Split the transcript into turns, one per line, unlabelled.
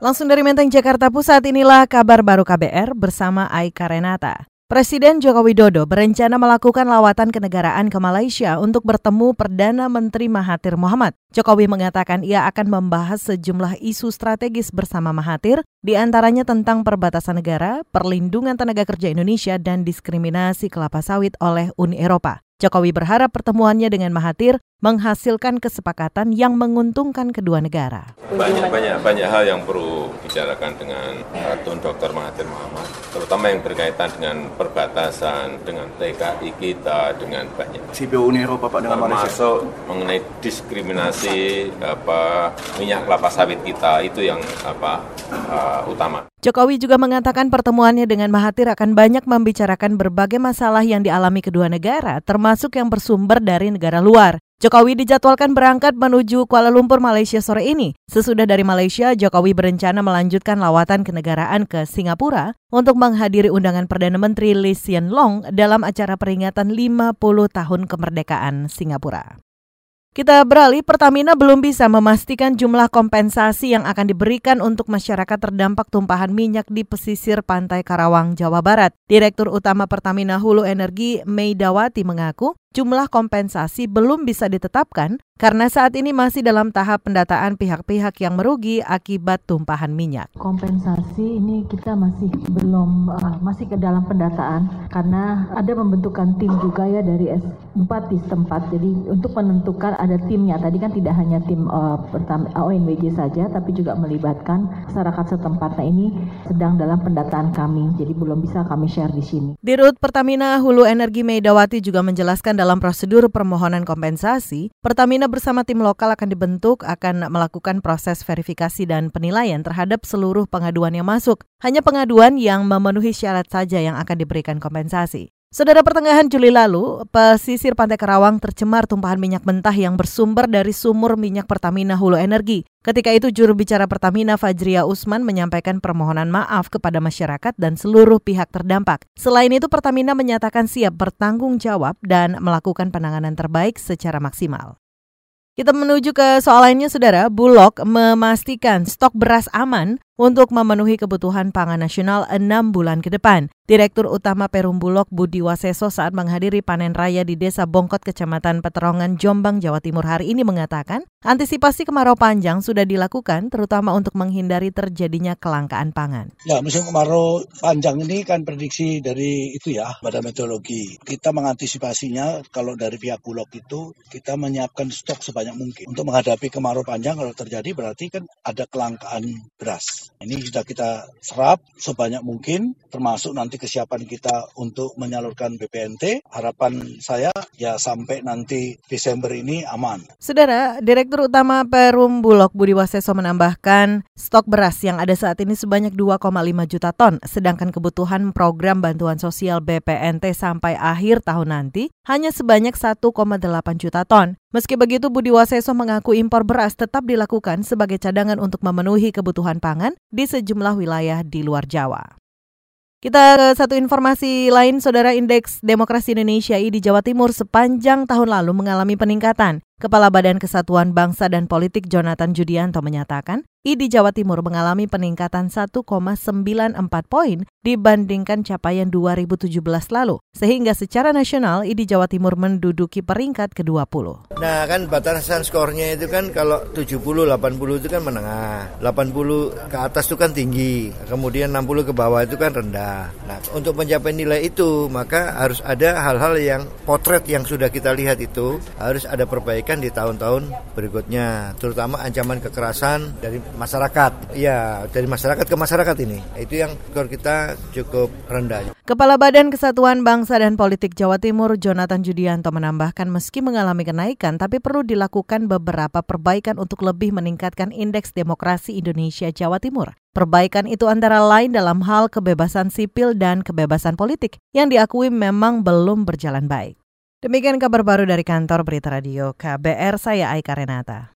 Langsung dari Menteng, Jakarta Pusat, inilah kabar baru KBR bersama Aika Renata. Presiden Joko Widodo berencana melakukan lawatan kenegaraan ke Malaysia untuk bertemu Perdana Menteri Mahathir Mohamad. Jokowi mengatakan ia akan membahas sejumlah isu strategis bersama Mahathir, di antaranya tentang perbatasan negara, perlindungan tenaga kerja Indonesia, dan diskriminasi kelapa sawit oleh Uni Eropa. Jokowi berharap pertemuannya dengan Mahathir menghasilkan kesepakatan yang menguntungkan kedua negara.
Banyak banyak banyak hal yang perlu bicarakan dengan Tun Dr. Mahathir Muhammad, terutama yang berkaitan dengan perbatasan, dengan TKI kita, dengan banyak.
CPO Uni Eropa Pak dengan
Malaysia. Termasuk mengenai diskriminasi apa minyak kelapa sawit kita itu yang apa uh, utama.
Jokowi juga mengatakan pertemuannya dengan Mahathir akan banyak membicarakan berbagai masalah yang dialami kedua negara, termasuk yang bersumber dari negara luar. Jokowi dijadwalkan berangkat menuju Kuala Lumpur, Malaysia sore ini. Sesudah dari Malaysia, Jokowi berencana melanjutkan lawatan kenegaraan ke Singapura untuk menghadiri undangan Perdana Menteri Lee Hsien Loong dalam acara peringatan 50 tahun kemerdekaan Singapura. Kita beralih, Pertamina belum bisa memastikan jumlah kompensasi yang akan diberikan untuk masyarakat terdampak tumpahan minyak di pesisir pantai Karawang, Jawa Barat. Direktur Utama Pertamina Hulu Energi, Mei Dawati mengaku, jumlah kompensasi belum bisa ditetapkan karena saat ini masih dalam tahap pendataan pihak-pihak yang merugi akibat tumpahan minyak.
Kompensasi ini kita masih belum uh, masih ke dalam pendataan karena ada pembentukan tim juga ya dari S4 di setempat. Jadi untuk menentukan ada timnya. Tadi kan tidak hanya tim uh, pertama ONWJ saja tapi juga melibatkan masyarakat setempat. Nah ini sedang dalam pendataan kami. Jadi belum bisa kami share di sini.
Dirut Pertamina Hulu Energi Meidawati juga menjelaskan dalam prosedur permohonan kompensasi, Pertamina bersama tim lokal akan dibentuk akan melakukan proses verifikasi dan penilaian terhadap seluruh pengaduan yang masuk. Hanya pengaduan yang memenuhi syarat saja yang akan diberikan kompensasi. Saudara pertengahan Juli lalu, pesisir Pantai Karawang tercemar tumpahan minyak mentah yang bersumber dari sumur minyak Pertamina Hulu Energi. Ketika itu juru bicara Pertamina Fajria Usman menyampaikan permohonan maaf kepada masyarakat dan seluruh pihak terdampak. Selain itu Pertamina menyatakan siap bertanggung jawab dan melakukan penanganan terbaik secara maksimal. Kita menuju ke soal lainnya, Saudara. Bulog memastikan stok beras aman untuk memenuhi kebutuhan pangan nasional enam bulan ke depan. Direktur Utama Perum Bulog Budi Waseso saat menghadiri panen raya di Desa Bongkot, Kecamatan Peterongan, Jombang, Jawa Timur hari ini mengatakan, antisipasi kemarau panjang sudah dilakukan terutama untuk menghindari terjadinya kelangkaan pangan.
Ya, musim kemarau panjang ini kan prediksi dari itu ya, Badan Meteorologi. Kita mengantisipasinya kalau dari pihak Bulog itu kita menyiapkan stok sebanyak mungkin. Untuk menghadapi kemarau panjang kalau terjadi berarti kan ada kelangkaan beras. Ini sudah kita serap sebanyak mungkin, termasuk nanti kesiapan kita untuk menyalurkan BPNT. Harapan saya ya sampai nanti Desember ini aman.
Saudara, Direktur Utama Perum Bulog Budi Waseso menambahkan stok beras yang ada saat ini sebanyak 2,5 juta ton, sedangkan kebutuhan program bantuan sosial BPNT sampai akhir tahun nanti hanya sebanyak 1,8 juta ton. Meski begitu, Budi Waseso mengaku impor beras tetap dilakukan sebagai cadangan untuk memenuhi kebutuhan pangan di sejumlah wilayah di luar Jawa. Kita ke satu informasi lain, Saudara Indeks Demokrasi Indonesia di Jawa Timur sepanjang tahun lalu mengalami peningkatan. Kepala Badan Kesatuan Bangsa dan Politik Jonathan Judianto menyatakan, I di Jawa Timur mengalami peningkatan 1,94 poin dibandingkan capaian 2017 lalu, sehingga secara nasional I di Jawa Timur menduduki peringkat ke-20.
Nah kan batasan skornya itu kan kalau 70-80 itu kan menengah, 80 ke atas itu kan tinggi, kemudian 60 ke bawah itu kan rendah. Nah untuk mencapai nilai itu maka harus ada hal-hal yang potret yang sudah kita lihat itu harus ada perbaikan di tahun-tahun berikutnya, terutama ancaman kekerasan dari masyarakat. Ya, dari masyarakat ke masyarakat ini. Itu yang skor kita cukup rendah.
Kepala Badan Kesatuan Bangsa dan Politik Jawa Timur, Jonathan Judianto menambahkan meski mengalami kenaikan, tapi perlu dilakukan beberapa perbaikan untuk lebih meningkatkan indeks demokrasi Indonesia Jawa Timur. Perbaikan itu antara lain dalam hal kebebasan sipil dan kebebasan politik yang diakui memang belum berjalan baik. Demikian kabar baru dari kantor Berita Radio KBR, saya Aika Renata.